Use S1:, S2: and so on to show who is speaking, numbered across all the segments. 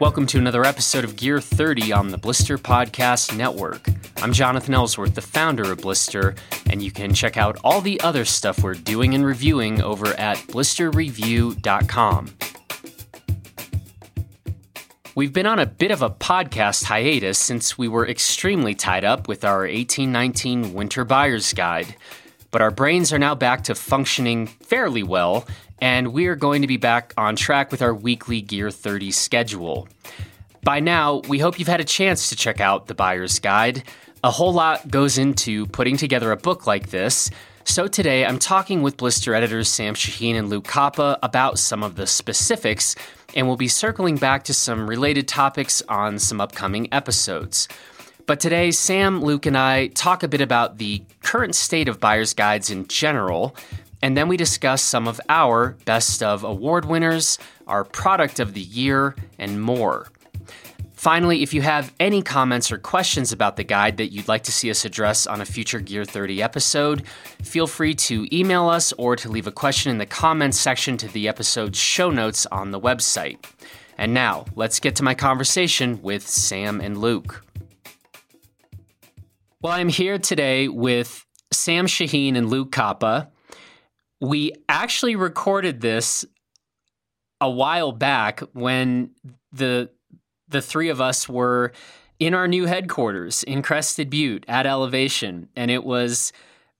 S1: Welcome to another episode of Gear 30 on the Blister Podcast Network. I'm Jonathan Ellsworth, the founder of Blister, and you can check out all the other stuff we're doing and reviewing over at blisterreview.com. We've been on a bit of a podcast hiatus since we were extremely tied up with our 1819 Winter Buyer's Guide, but our brains are now back to functioning fairly well, and we are going to be back on track with our weekly Gear 30 schedule. By now, we hope you've had a chance to check out the Buyer's Guide. A whole lot goes into putting together a book like this. So today I'm talking with Blister editors Sam Shaheen and Luke Koppa about some of the specifics and we'll be circling back to some related topics on some upcoming episodes. But today, Sam, Luke, and I talk a bit about the current state of buyer's guides in general, and then we discuss some of our best of award winners, our product of the year, and more. Finally, if you have any comments or questions about the guide that you'd like to see us address on a future Gear 30 episode, feel free to email us or to leave a question in the comments section to the episode's show notes on the website. And now, let's get to my conversation with Sam and Luke. Well, I'm here today with Sam Shaheen and Luke Koppa. We actually recorded this a while back when the the three of us were in our new headquarters in Crested Butte at Elevation, and it was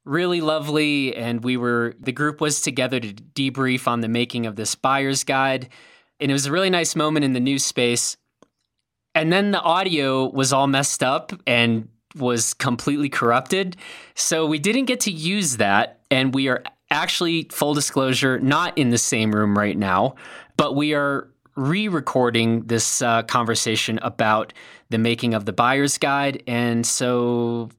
S1: really lovely. And we were the group was together to debrief on the making of this buyer's guide, and it was a really nice moment in the new space. And then the audio was all messed up and was completely corrupted. So we didn't get to use that. And we are actually, full disclosure, not in the same room right now, but we are re recording this uh, conversation about the making of the buyer's guide. And so,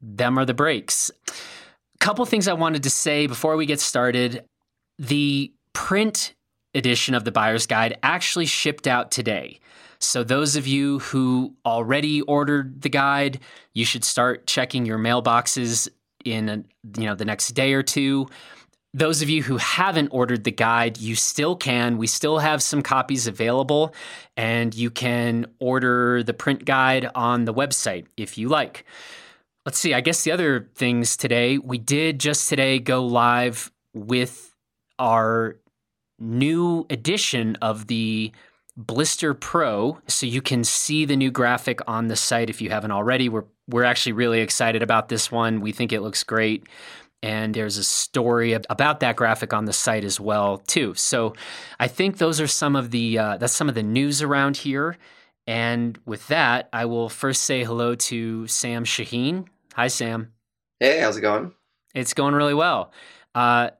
S1: them are the breaks. A couple things I wanted to say before we get started. The print edition of the buyer's guide actually shipped out today. So those of you who already ordered the guide, you should start checking your mailboxes in you know the next day or two. Those of you who haven't ordered the guide, you still can. We still have some copies available, and you can order the print guide on the website if you like. Let's see, I guess the other things today, we did just today go live with our new edition of the Blister Pro. So you can see the new graphic on the site if you haven't already. We're we're actually really excited about this one. We think it looks great and there's a story about that graphic on the site as well too. So I think those are some of the uh, that's some of the news around here. And with that, I will first say hello to Sam Shaheen. Hi, Sam.
S2: Hey, how's it going?
S1: It's going really well. Uh,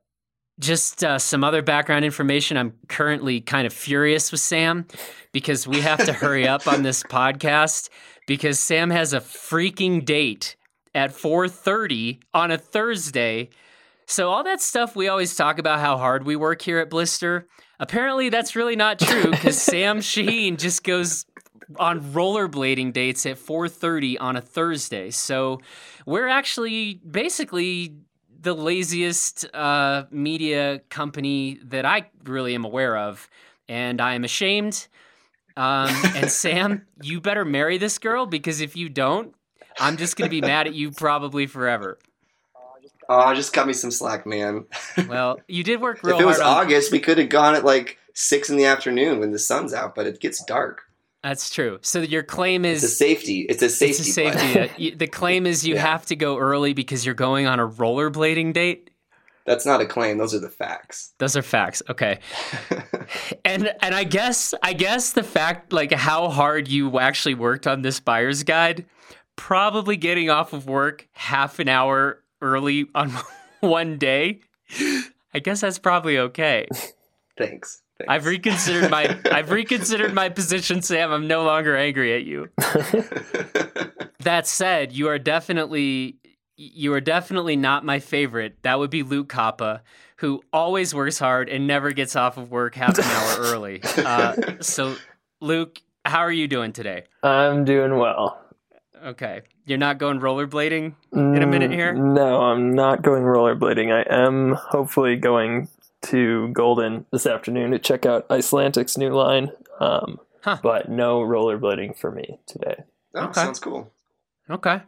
S1: just uh, some other background information. I'm currently kind of furious with Sam because we have to hurry up on this podcast because Sam has a freaking date at 4:30 on a Thursday. So all that stuff we always talk about how hard we work here at Blister. Apparently that's really not true cuz Sam Shaheen just goes on rollerblading dates at 4:30 on a Thursday. So we're actually basically the laziest uh, media company that I really am aware of, and I am ashamed. Um, and Sam, you better marry this girl because if you don't, I'm just gonna be mad at you probably forever.
S2: Oh, just cut me some slack, man.
S1: well, you did work real
S2: hard. If it was
S1: on...
S2: August, we could have gone at like six in the afternoon when the sun's out, but it gets dark.
S1: That's true. So your claim is
S2: it's a safety. It's a safety.
S1: It's a safety. the claim is you yeah. have to go early because you're going on a rollerblading date.
S2: That's not a claim. Those are the facts.
S1: Those are facts. Okay. and and I guess I guess the fact like how hard you actually worked on this buyer's guide probably getting off of work half an hour early on one day. I guess that's probably okay.
S2: Thanks. Thanks.
S1: I've reconsidered my I've reconsidered my position, Sam. I'm no longer angry at you. that said, you are definitely you are definitely not my favorite. That would be Luke Koppa, who always works hard and never gets off of work half an hour early. Uh, so, Luke, how are you doing today?
S3: I'm doing well.
S1: Okay. You're not going rollerblading in a minute here?
S3: Mm, no, I'm not going rollerblading. I am hopefully going to Golden this afternoon to check out Icelantic's new line. Um,
S1: Huh.
S3: but no rollerblading for me today.
S2: Oh,
S1: Okay.
S2: sounds cool.
S1: Okay.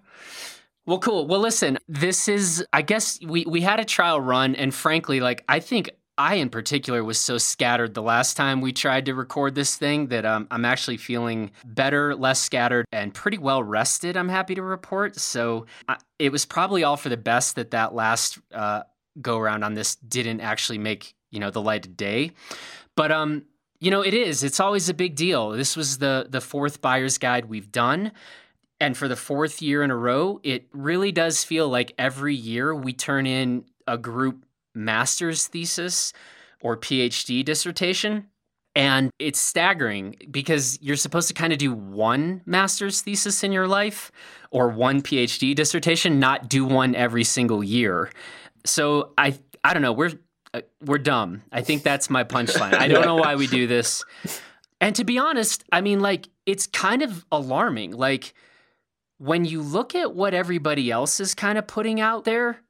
S1: Well, cool. Well, listen, this is, I guess we, we had a trial run, and frankly, like, I think I in particular was so scattered the last time we tried to record this thing that um, I'm actually feeling better, less scattered, and pretty well rested, I'm happy to report. So I, it was probably all for the best that that last uh, go around on this didn't actually make, you know, the light of day. But, um, you know, it is. It's always a big deal. This was the the fourth buyer's guide we've done. And for the fourth year in a row, it really does feel like every year we turn in a group master's thesis or PhD dissertation. And it's staggering because you're supposed to kind of do one master's thesis in your life or one PhD dissertation, not do one every single year. So I I don't know, we're uh, we're dumb. I think that's my punchline. I don't know why we do this. And to be honest, I mean like it's kind of alarming. Like when you look at what everybody else is kind of putting out there,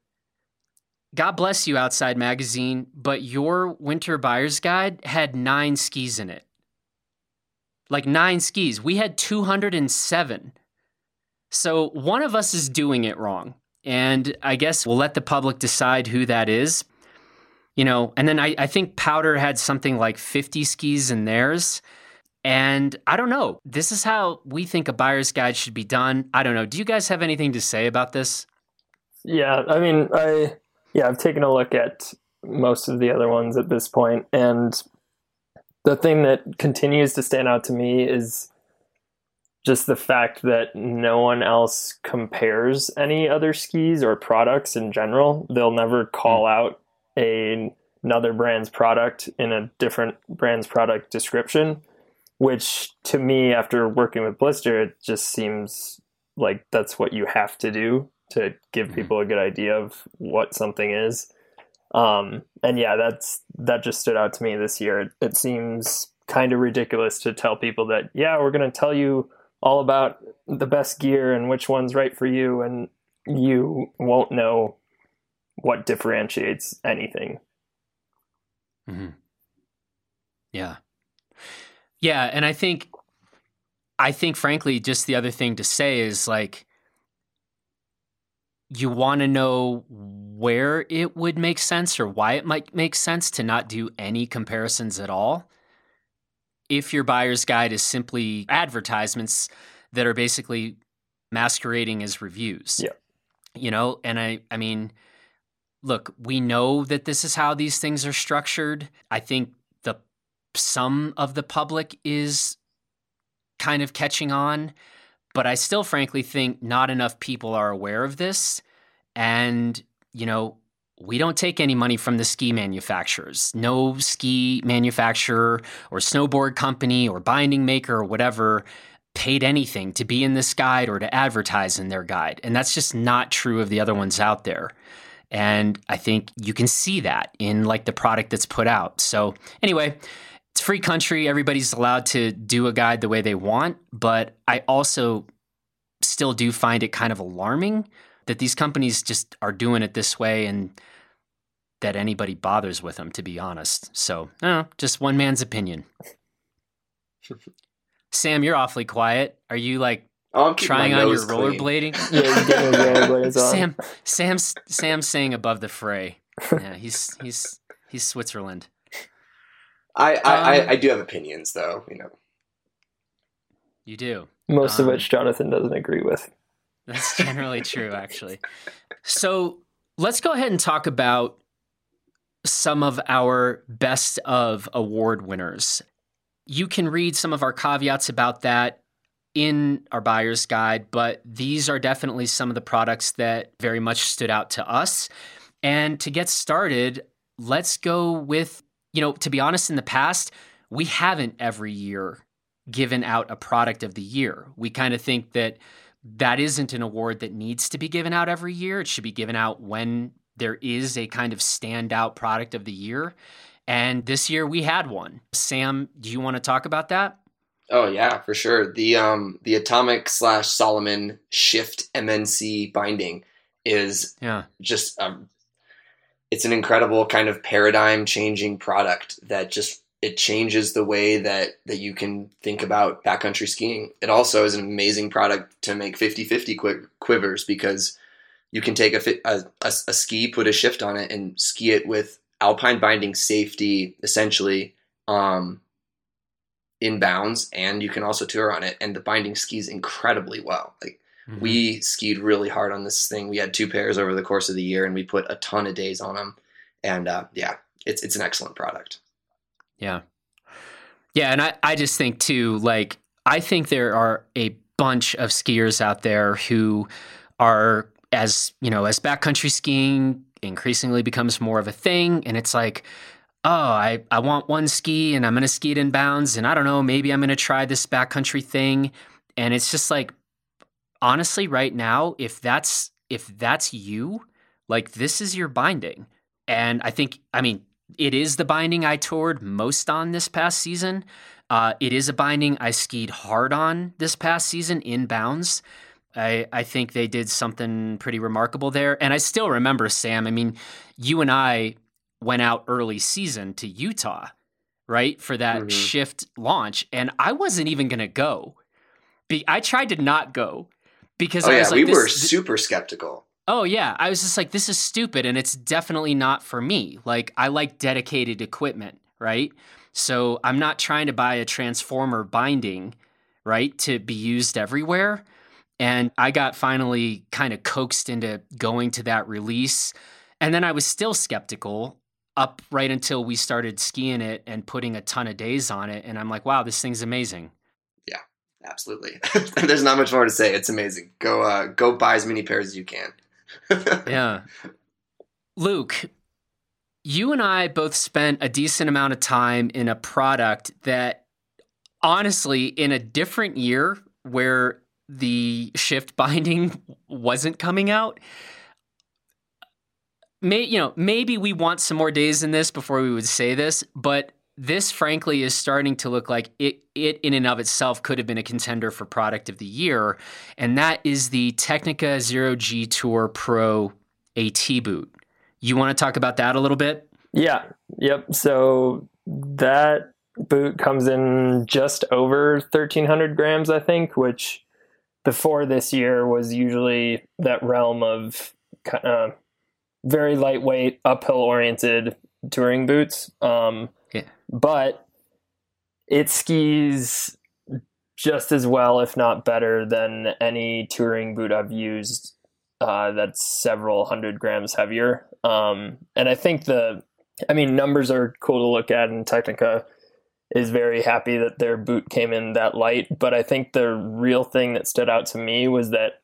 S1: God bless you, Outside Magazine, but your winter buyer's guide had nine skis in it. Like nine skis. We had 207. So one of us is doing it wrong. And I guess we'll let the public decide who that is. You know, and then I, I think Powder had something like 50 skis in theirs. And I don't know. This is how we think a buyer's guide should be done. I don't know. Do you guys have anything to say about this?
S3: Yeah, I mean, I yeah, I've taken a look at most of the other ones at this point, and the thing that continues to stand out to me is just the fact that no one else compares any other skis or products in general. They'll never call out a, another brand's product in a different brand's product description, which to me, after working with Blister, it just seems like that's what you have to do to give
S1: Mhm.
S3: people a good idea of what something is. Um, and yeah, that's that just stood out to me this year. It, it seems kind of ridiculous to tell people that yeah, we're going to tell you all about the best gear and which one's right for you, and you won't know what differentiates anything.
S1: Mm-hmm. Yeah. Yeah. And I think, I think, frankly, just the other thing to say is like, you want to know where it would make sense or why it might make sense to not do any comparisons at all. If your buyer's guide is simply advertisements that are basically masquerading as reviews.
S3: Yeah.
S1: You know, and I I mean, look, we know that this is how these things are structured. I think the some of the public is kind of catching on, but I still frankly think not enough people are aware of this. And, you know, we don't take any money from the ski manufacturers. No ski manufacturer or snowboard company or binding maker or whatever paid anything to be in this guide or to advertise in their guide. And that's just not true of the other ones out there. And I think you can see that in like the product that's put out. So, anyway, it's free country. Everybody's allowed to do a guide the way they want. But I also still do find it kind of alarming that these companies just are doing it this way and that anybody bothers with them, to be honest. So, I just one man's opinion. Sam, you're awfully quiet. Are you like
S2: Oh, I'm
S1: trying on your
S2: clean.
S1: rollerblading?
S3: Yeah, you get your rollerblades on.
S1: Sam, Sam's Sam's saying above the fray. Yeah, he's he's he's Switzerland.
S2: I, I, I,
S1: Um,
S2: I do have opinions, though. You know,
S1: You do.
S3: Most of
S1: Um,
S3: which Jonathan doesn't agree with.
S1: That's generally true, actually. So let's go ahead and talk about some of our best of award winners. You can read some of our caveats about that in our buyer's guide, but these are definitely some of the products that very much stood out to us. And to get started, let's go with, you know, to be honest, in the past, we haven't every year given out a product of the year. We kind of think that that isn't an award that needs to be given out every year. It should be given out when there is a kind of standout product of the year. And this year we had one. Sam, do you want to talk about that?
S2: oh yeah, for sure. The um the Atomic slash Salomon Shift MNC binding is
S1: Yeah.
S2: just um, it's an incredible kind of paradigm changing product that just it changes the way that that you can think about backcountry skiing. It also is an amazing product to make 50-50 qui- quivers because you can take a, a, a, a ski, put a shift on it, and ski it with alpine binding safety, essentially, um, in bounds, and you can also tour on it. And the binding skis incredibly well. Like mm-hmm. we skied really hard on this thing. We had two pairs over the course of the year, and we put a ton of days on them. And uh, yeah, it's it's an excellent product.
S1: Yeah, yeah, and I I just think too, like I think there are a bunch of skiers out there who are as you know as backcountry skiing increasingly becomes more of a thing and it's like oh, I, I want one ski and I'm going to ski it in bounds. And I don't know, maybe I'm going to try this backcountry thing. And it's just like, honestly, right now, if that's, if that's you, like this is your binding. And I think, I mean, it is the binding I toured most on this past season. Uh, it is a binding I skied hard on this past season in bounds. I, I think they did something pretty remarkable there. And I still remember, Sam, I mean, you and I went out early season to Utah, right, for that mm-hmm. shift launch, and I wasn't even going to go. Be- I tried to not go because
S2: oh,
S1: I
S2: yeah,
S1: was like,
S2: we were super skeptical.
S1: Oh yeah, I was just like, this is stupid, and it's definitely not for me. Like, I like dedicated equipment, right? So I'm not trying to buy a transformer binding, right, to be used everywhere. And I got finally kind of coaxed into going to that release. And then I was still skeptical up right until we started skiing it and putting a ton of days on it. And I'm like, wow, this thing's amazing.
S2: Yeah, absolutely. There's not much more to say. It's amazing. Go uh, go buy as many pairs as you can.
S1: Yeah. Luke, you and I both spent a decent amount of time in a product that honestly, in a different year where the shift binding wasn't coming out, may you know maybe we want some more days in this before we would say this, but this frankly is starting to look like it it in and of itself could have been a contender for product of the year, and that is the Tecnica Zero G Tour Pro AT boot. You want to talk about that a little bit?
S3: Yeah. Yep. So that boot comes in just over 1300 grams, I think, which before this year was usually that realm of uh, very lightweight, uphill oriented touring boots. Um. But it skis just as well, if not better, than any touring boot I've used uh, that's several hundred grams heavier. Um, and I think the, I mean, numbers are cool to look at, and Tecnica is very happy that their boot came in that light. But I think the real thing that stood out to me was that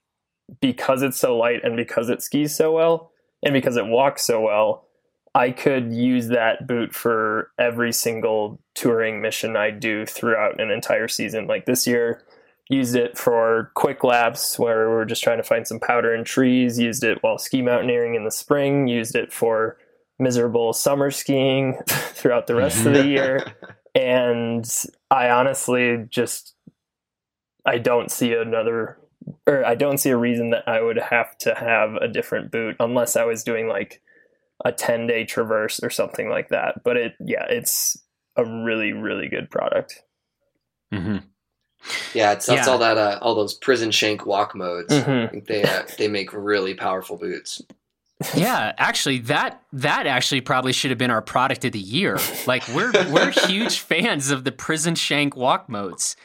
S3: because it's so light and because it skis so well, and because it walks so well, I could use that boot for every single touring mission I do throughout an entire season. Like this year, used it for quick laps where we are just trying to find some powder in trees, used it while ski mountaineering in the spring, used it for miserable summer skiing throughout the rest of the year. And I honestly just I don't see another or I don't see a reason that I would have to have a different boot unless I was doing like a 10 day traverse or something like that. But it, yeah, it's a really, really good product.
S2: Mm-hmm. Yeah, it's that's yeah. all that uh, all those prison shank walk modes. Mm-hmm. they uh, they make really powerful boots.
S1: yeah, actually, that that actually probably should have been our product of the year. Like we're we're huge fans of the prison shank walk modes.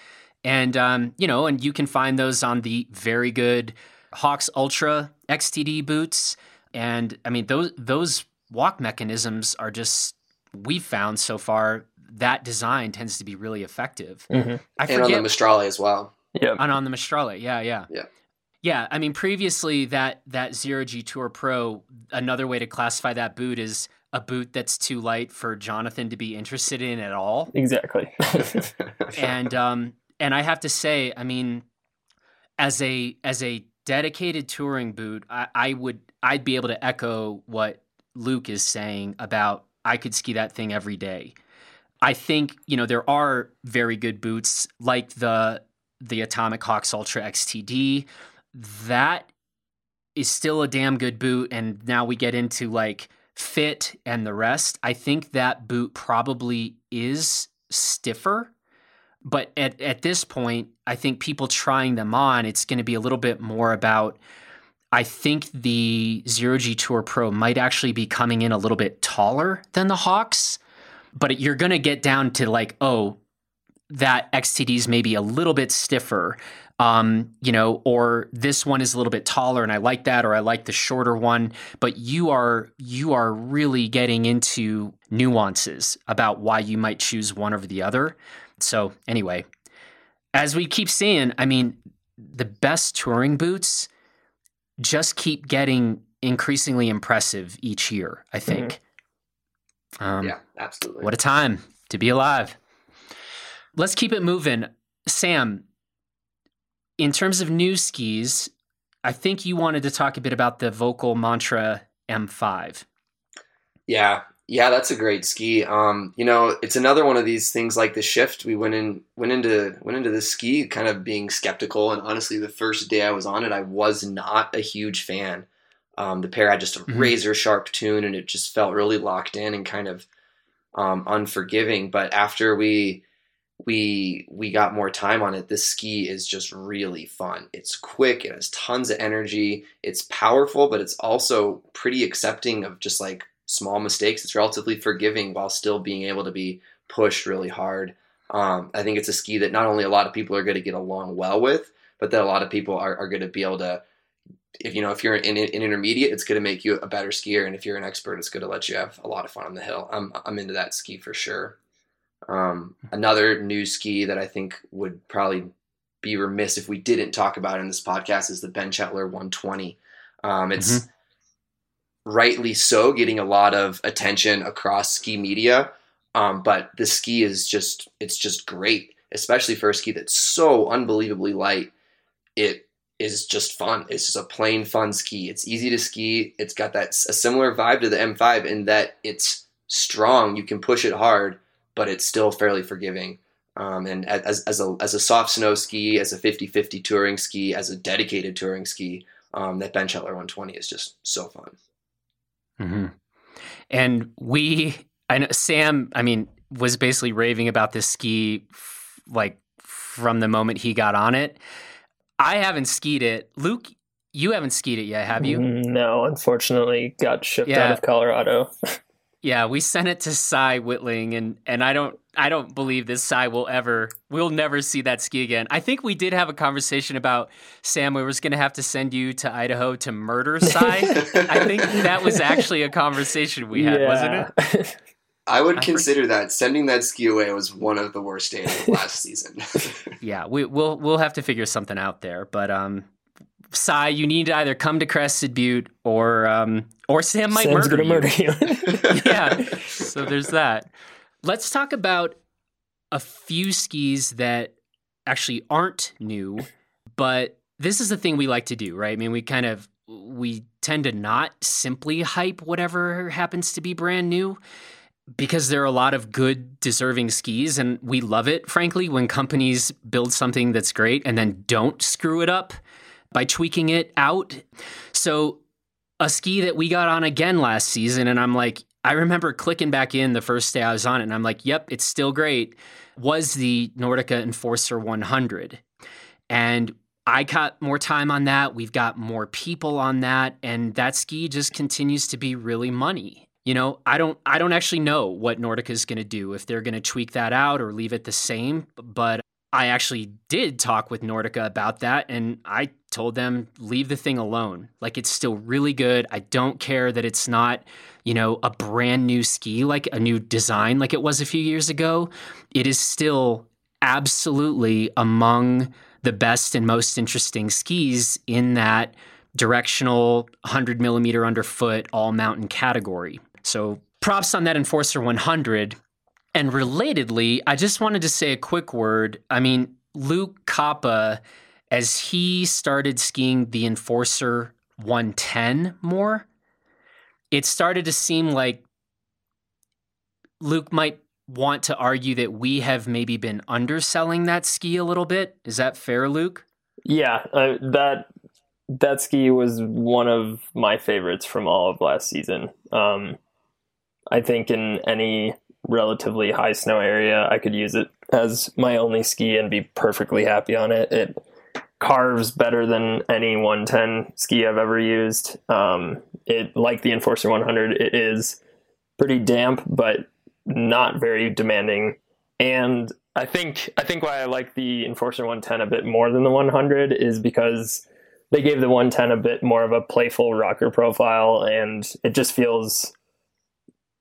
S1: And, um, you know, and you can find those on the very good Hawx Ultra XTD boots. And I mean, those, those walk mechanisms are just, we've found so far that design tends to be really effective.
S2: Mm-hmm. I forget, and on the Maestrale as well.
S1: Yeah. And on the Maestrale. Yeah. Yeah.
S2: Yeah.
S1: Yeah, I mean, previously that that Zero G Tour Pro, another way to classify that boot is a boot that's too light for Jonathan to be interested in at all.
S3: Exactly.
S1: and um, and I have to say, I mean, as a as a dedicated touring boot, I, I would I'd be able to echo what Luke is saying about I could ski that thing every day. I think you know there are very good boots like the the Atomic Hawx Ultra XTD. That is still a damn good boot, and now we get into like fit and the rest, I think that boot probably is stiffer. But at, at this point, I think people trying them on, it's going to be a little bit more about. I think the Zero G Tour Pro might actually be coming in a little bit taller than the Hawx, but you're going to get down to like, oh, that XTD is maybe a little bit stiffer um, you know, or this one is a little bit taller and I like that, or I like the shorter one. But you are you are really getting into nuances about why you might choose one over the other. So anyway, as we keep saying, I mean, the best touring boots just keep getting increasingly impressive each year. I think.
S2: Mm-hmm. Um, yeah, absolutely.
S1: What a time to be alive. Let's keep it moving. Sam, in terms of new skis, I think you wanted to talk a bit about the Völkl Mantra M5.
S2: Yeah, yeah, that's a great ski. Um, you know, it's another one of these things like the shift. We went in, went into, went into the ski kind of being skeptical, and honestly, the first day I was on it, I was not a huge fan. Um, the pair had just a mm-hmm. razor sharp tune, and it just felt really locked in and kind of um, unforgiving. But after we we we got more time on it this ski is just really fun it's quick it has tons of energy it's powerful but it's also pretty accepting of just like small mistakes it's relatively forgiving while still being able to be pushed really hard um, i think it's a ski that not only a lot of people are going to get along well with but that a lot of people are, are going to be able to if you know if you're in, in, in intermediate it's going to make you a better skier and if you're an expert it's going to let you have a lot of fun on the hill i'm, I'm into that ski for sure um, another new ski that I think would probably be remiss if we didn't talk about in this podcast is the Bent Chetler 120. Um, it's mm-hmm. Rightly so getting a lot of attention across ski media, um, but the ski is just it's just great, especially for a ski that's so unbelievably light. It is just fun. It's just a plain fun ski. It's easy to ski. It's got that a similar vibe to the M5 in that it's strong. You can push it hard but it's still fairly forgiving. Um, and as, as, a, as a soft snow ski, as a 50-50 touring ski, as a dedicated touring ski, um, that Bent Chetler 120 is just so fun.
S1: Mm-hmm. And we, I know Sam, I mean, was basically raving about this ski like from the moment he got on it. I haven't skied it. Luke, you haven't skied it yet, have you?
S3: No, unfortunately, got shipped yeah. out of Colorado.
S1: Yeah, we sent it to Cy Whitling, and and I don't I don't believe this Cy will ever we'll never see that ski again. I think we did have a conversation about Sam. We was going to have to send you to Idaho to murder Cy. I think that was actually a conversation we had, yeah. wasn't it?
S2: I would I consider that sending that ski away was one of the worst days of last season.
S1: yeah, we, we'll we'll have to figure something out there, but um, Cy, you need to either come to Crested Butte or um, or Sam might Sam's murder, you. murder you. yeah. So there's that. Let's talk about a few skis that actually aren't new, but this is the thing we like to do, right? I mean, we kind of we tend to not simply hype whatever happens to be brand new because there are a lot of good deserving skis and we love it frankly when companies build something that's great and then don't screw it up by tweaking it out. So, a ski that we got on again last season, and I'm like, I remember clicking back in the first day I was on it, and I'm like, yep, it's still great, was the Nordica Enforcer 100. And I got more time on that. We've got more people on that. And that ski just continues to be really money. You know, I don't I don't actually know what Nordica is going to do if they're going to tweak that out or leave it the same, but I actually did talk with Nordica about that and I told them leave the thing alone. Like it's still really good. I don't care that it's not, you know, a brand new ski like a new design like it was a few years ago. It is still absolutely among the best and most interesting skis in that directional 100 millimeter underfoot all mountain category. So props on that Enforcer 100. And relatedly, I just wanted to say a quick word. I mean, Luke Koppa as he started skiing the Enforcer 110 more, it started to seem like Luke might want to argue that we have maybe been underselling that ski a little bit. Is that fair, Luke?
S3: Yeah, uh, that that ski was one of my favorites from all of last season. Um, I think in any relatively high snow area, I could use it as my only ski and be perfectly happy on it. It carves better than any 110 ski I've ever used. Um, it like the Enforcer 100, it is pretty damp, but not very demanding. And I think I think why I like the Enforcer 110 a bit more than the 100 is because they gave the 110 a bit more of a playful rocker profile, and it just feels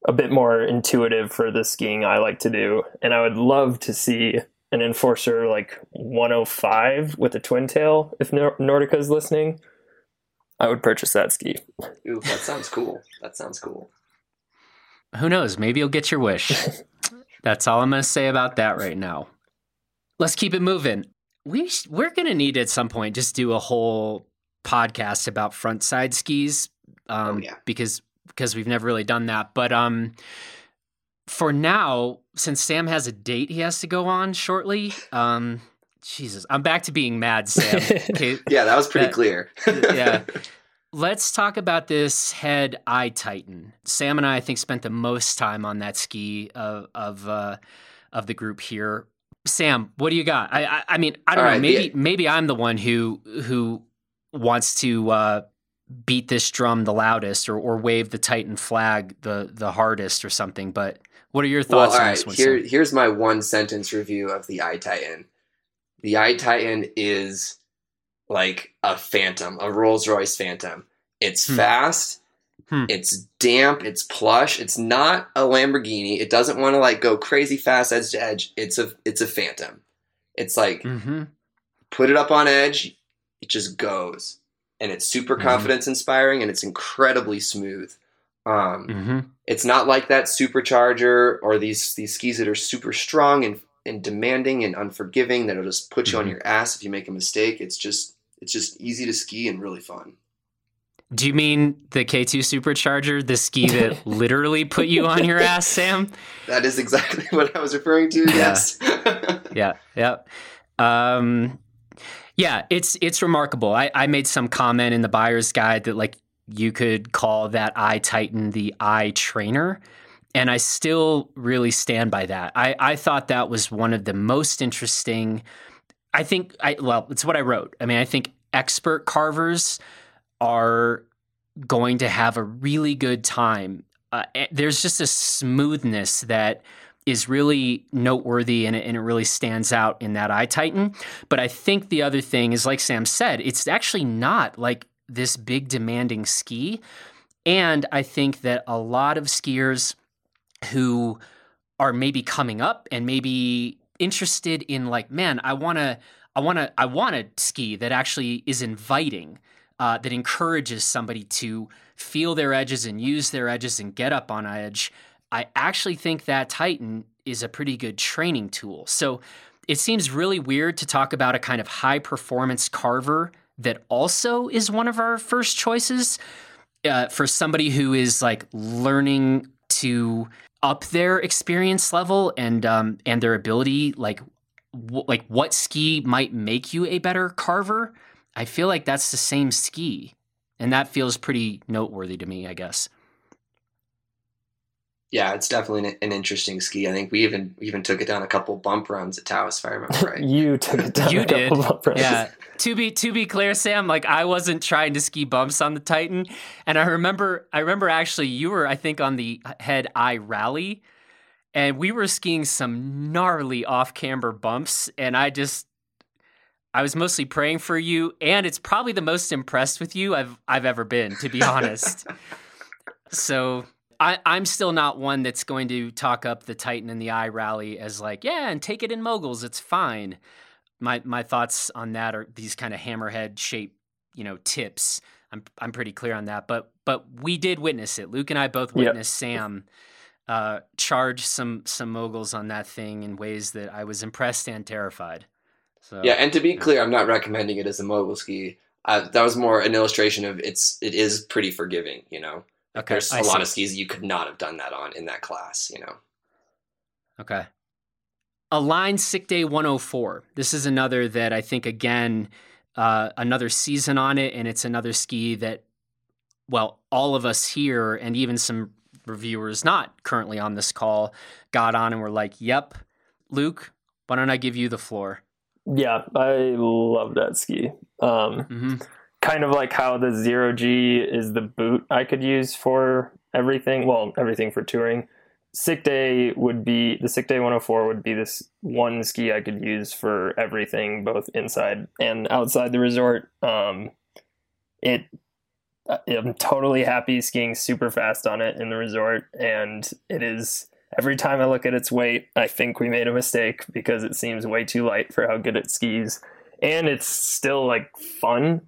S3: a bit more intuitive for the skiing I like to do. And I would love to see an Enforcer like 105 with a twin tail if Nordica is listening. I would purchase that ski.
S2: Ooh, that sounds cool. That sounds cool.
S1: Who knows? Maybe you'll get your wish. That's all I'm going to say about that right now. Let's keep it moving. We we're going to need at some point just do a whole podcast about front side skis um, oh, yeah. because because we've never really done that. But um, for now, since Sam has a date he has to go on shortly, um, Jesus, I'm back to being mad, Sam.
S2: Okay. yeah, that was pretty clear.
S1: yeah. Let's talk about this Head i.Titan. Sam and I, I think, spent the most time on that ski of of uh, of the group here. Sam, what do you got? I I, I mean, I don't All know. Right, maybe yeah. maybe I'm the one who who wants to uh, beat this drum the loudest or, or wave the Titan flag the the hardest or something. But what are your thoughts well, on this one?
S2: Here, here's my one sentence review of the i.Titan. The i.Titan is like a Phantom, a Rolls Royce Phantom. It's hmm. fast. Hmm. It's damp. It's plush. It's not a Lamborghini. It doesn't want to like go crazy fast edge to edge. It's a it's a Phantom. It's like mm-hmm. put it up on edge. It just goes, and it's super mm-hmm. confidence inspiring, and it's incredibly smooth. Um, mm-hmm. It's not like that supercharger or these these skis that are super strong and and demanding and unforgiving that'll just put you on mm-hmm. your ass if you make a mistake. It's just it's just easy to ski and really fun.
S1: Do you mean the K2 Supercharger, the ski that literally put you on your ass, Sam?
S2: That is exactly what I was referring to. Yes.
S1: yeah. Yeah. Um, yeah, it's it's remarkable. I, I made some comment in the buyer's guide that like you could call that i.Titan the eye trainer. And I still really stand by that. I, I thought that was one of the most interesting. I think I well, it's what I wrote. I mean, I think expert carvers are going to have a really good time. Uh, eh, there's just a smoothness that is really noteworthy and it, and it really stands out in that i.Titan. But I think the other thing is, like Sam said, it's actually not like this big demanding ski. And I think that a lot of skiers who are maybe coming up and maybe interested in like, man, I want to, I want to, I want to ski that actually is inviting uh, that encourages somebody to feel their edges and use their edges and get up on edge, I actually think that Titan is a pretty good training tool. So it seems really weird to talk about a kind of high performance carver that also is one of our first choices uh, for somebody who is like learning to up their experience level and um, and their ability like w- like what ski might make you a better carver I feel like that's the same ski. And that feels pretty noteworthy to me, I guess.
S2: Yeah, it's definitely an, an interesting ski. I think we even even took it down a couple bump runs at Taos, if I remember right.
S3: you took it down.
S1: you did. Yeah. To be to be clear, Sam, like I wasn't trying to ski bumps on the Titan, and I remember I remember actually you were I think on the head eye rally, and we were skiing some gnarly off camber bumps, and I just I was mostly praying for you, and it's probably the most impressed with you I've I've ever been, to be honest. so I, I'm still not one that's going to talk up the Titan and the i.Rally as like, yeah, and take it in moguls, it's fine. My my thoughts on that are these kind of hammerhead shape, you know, tips. I'm I'm pretty clear on that. But but we did witness it. Luke and I both witnessed yep. Sam uh, charge some some moguls on that thing in ways that I was impressed and terrified.
S2: So, yeah, and to be clear, I'm not recommending it as a mogul ski. Uh, that was more an illustration of it's it is pretty forgiving. You know, okay, there's a lot of skis you could not have done that on in that class. You know.
S1: Okay. Align Sick Day 104. This is another that I think again uh, another season on it, and it's another ski that well all of us here and even some reviewers not currently on this call got on and were like, "Yep, Luke, why don't I give you the floor?"
S3: Yeah, I love that ski. Um,
S1: hmm
S3: kind of like how the zero G is the boot I could use for everything. Well, everything for touring. Sick Day would be the Sick Day 104 would be this one ski I could use for everything, both inside and outside the resort. Um, it, I'm totally happy skiing super fast on it in the resort, and it is. Every time I look at its weight, I think we made a mistake because it seems way too light for how good it skis, and it's still like fun.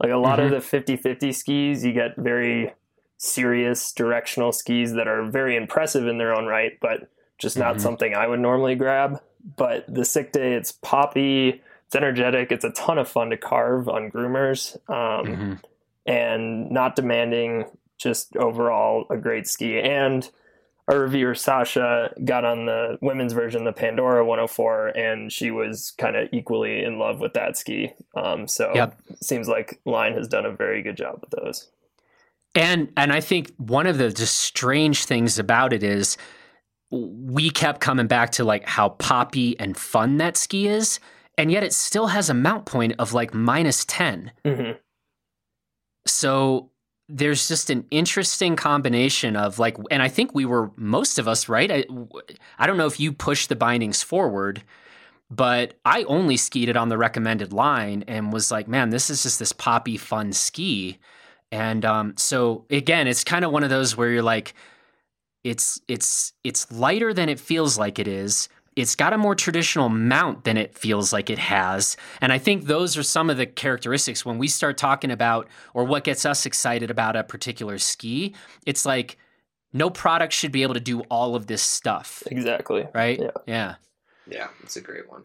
S3: Like a lot of the 50 50 skis, you get very serious directional skis that are very impressive in their own right, but just not
S1: Mhm.
S3: something I would normally grab. But the sick day, it's poppy, it's energetic, it's a ton of fun to carve on groomers, um,
S1: hmm
S3: and not demanding. Just overall a great ski. And our reviewer Sasha got on the women's version, the Pandora 104, and she was kind of equally in love with that ski. Um, so
S1: Yep.
S3: it seems like Line has done a very good job with those.
S1: And and I think one of the just strange things about it is we kept coming back to like how poppy and fun that ski is, and yet it still has a mount point of like minus 10.
S3: hmm
S1: So there's just an interesting combination of like, and I think we were most of us, right? I, I don't know if you pushed the bindings forward, but I only skied it on the recommended line and was like, man, this is just this poppy fun ski. And um, so again, it's kind of one of those where you're like, it's it's it's lighter than it feels like it is. It's got a more traditional mount than it feels like it has. And I think those are some of the characteristics when we start talking about or what gets us excited about a particular ski. It's like no product should be able to do all of this stuff,
S3: Exactly.
S1: right?
S3: Yeah.
S1: yeah.
S2: Yeah, it's a great one.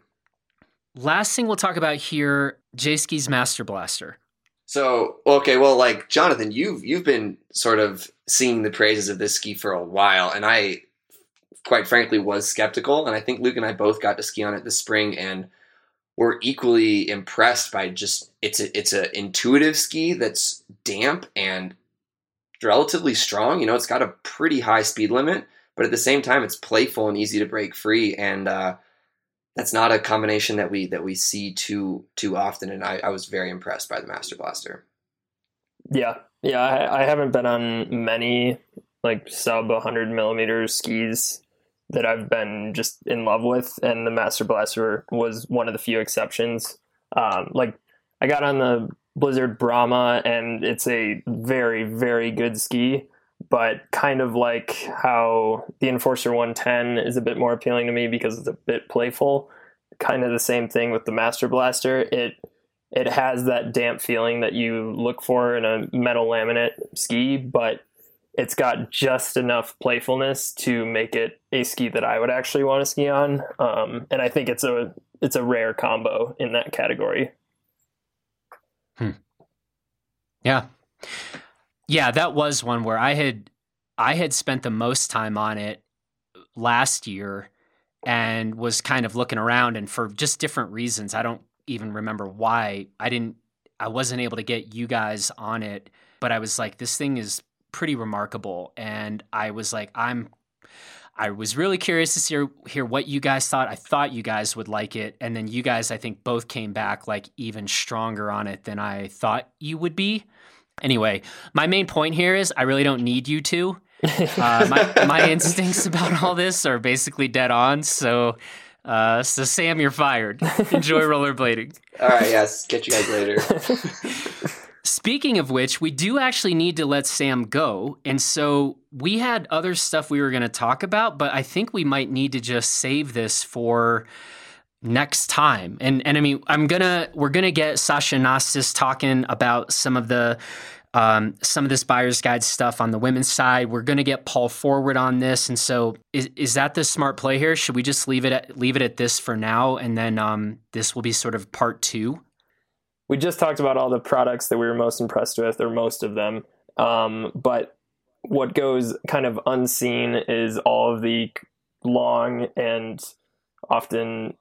S1: Last thing we'll talk about here, J Ski's Master Blaster.
S2: So okay, well, like Jonathan, you've you've been sort of seeing the praises of this ski for a while, and I, quite frankly, was skeptical. And I think Luke and I both got to ski on it this spring, and we're equally impressed by just it's a it's a intuitive ski that's damp and relatively strong. You know, it's got a pretty high speed limit, but at the same time, it's playful and easy to break free, and uh, that's not a combination that we that we see too too often. And I, I was very impressed by the Master Blaster.
S3: Yeah. Yeah. I, I haven't been on many like sub 100 millimeter skis that I've been just in love with. And the Master Blaster was one of the few exceptions. Um, like I got on the Blizzard Brahma and it's a very, very good ski. But kind of like how the Enforcer 110 is a bit more appealing to me because it's a bit playful. Kind of the same thing with the Master Blaster. It it has that damp feeling that you look for in a metal laminate ski, but it's got just enough playfulness to make it a ski that I would actually want to ski on. Um, and I think it's a it's a rare combo in that category. Hmm.
S1: Yeah. Yeah, that was one where I had I had spent the most time on it last year and was kind of looking around and for just different reasons. I don't even remember why. I didn't I wasn't able to get you guys on it, but I was like this thing is pretty remarkable and I was like I'm I was really curious to hear, hear what you guys thought. I thought you guys would like it. And then you guys, I think, both came back like even stronger on it than I thought you would be. Anyway, my main point here is I really don't need you to. Uh, my, my instincts about all this are basically dead on. So, uh, so Sam, you're fired. Enjoy rollerblading.
S2: All right, yes, catch you guys later.
S1: Speaking of which, we do actually need to let Sam go. And so we had other stuff we were going to talk about, but I think we might need to just save this for next time. And and I mean, I'm to we're going to get Sascha Anastas talking about some of the um, some of this buyer's guide stuff on the women's side. We're going to get Paul Forward on this. And so is is that the smart play here? Should we just leave it at, leave it at this for now and then um, this will be sort of part 2?
S3: We just talked about all the products that we were most impressed with, or most of them. Um, but what goes kind of unseen is all of the long and often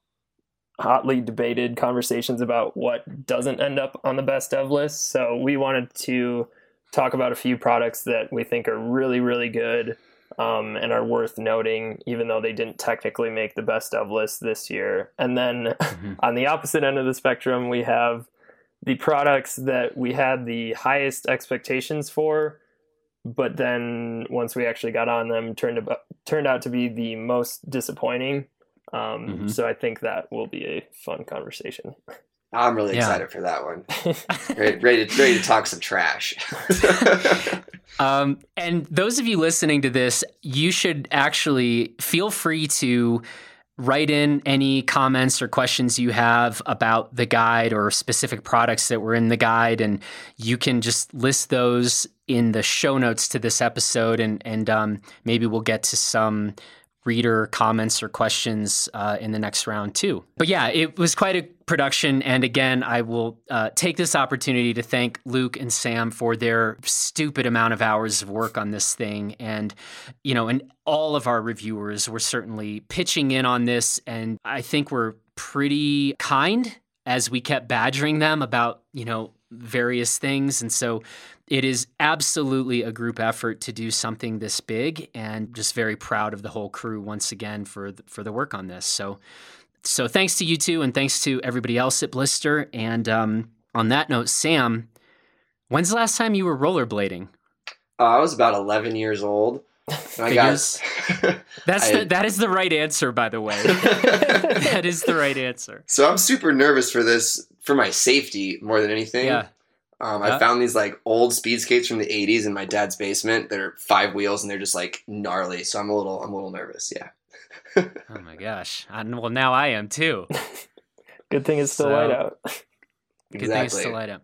S3: hotly debated conversations about what doesn't end up on the best of list. So we wanted to talk about a few products that we think are really, really good um, and are worth noting, even though they didn't technically make the best of list this year. And then mm-hmm. on the opposite end of the spectrum, we have the products that we had the highest expectations for, but then once we actually got on them, turned about, turned out to be the most disappointing. Um, mm-hmm. So I think that will be a fun conversation.
S2: I'm really yeah. excited for that one. ready, ready, to, ready to talk some trash.
S1: um, and those of you listening to this, you should actually feel free to write in any comments or questions you have about the guide or specific products that were in the guide and you can just list those in the show notes to this episode and and um, maybe we'll get to some reader comments or questions uh, in the next round too. But yeah, it was quite a production. And again, I will uh, take this opportunity to thank Luke and Sam for their stupid amount of hours of work on this thing. And, you know, and all of our reviewers were certainly pitching in on this. And I think we're pretty kind as we kept badgering them about, you know, various things. And so it is absolutely a group effort to do something this big and just very proud of the whole crew once again for the, for the work on this. So so thanks to you two and thanks to everybody else at Blister and um, on that note Sam, when's the last time you were rollerblading?
S2: Uh, I was about 11 years old.
S1: I got, That's I, the, that is the right answer, by the way. that is the right answer.
S2: So I'm super nervous for this for my safety more than anything. Yeah. Um, I found these like old speed skates from the '80s in my dad's basement. They're five wheels and they're just like gnarly. So I'm a little, I'm a little nervous. Yeah.
S1: oh my gosh! I, well, now I am too.
S3: Good thing it's still so, light out.
S1: Good exactly. thing it's still light out.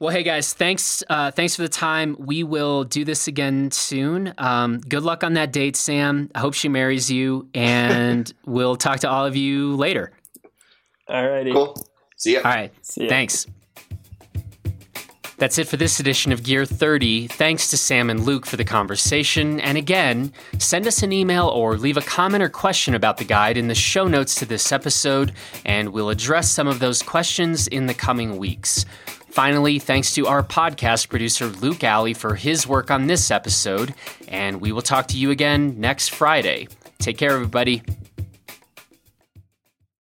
S1: Well, hey guys, thanks, uh, thanks for the time. We will do this again soon. Um, good luck on that date, Sam. I hope she marries you, and we'll talk to all of you later.
S3: All righty.
S2: Cool. See ya.
S1: All right. Ya. Thanks. That's it for this edition of Gear 30. Thanks to Sam and Luke for the conversation. And again, send us an email or leave a comment or question about the guide in the show notes to this episode, and we'll address some of those questions in the coming weeks. Finally, thanks to our podcast producer, Luke Alley, for his work on this episode. And we will talk to you again next Friday. Take care, everybody.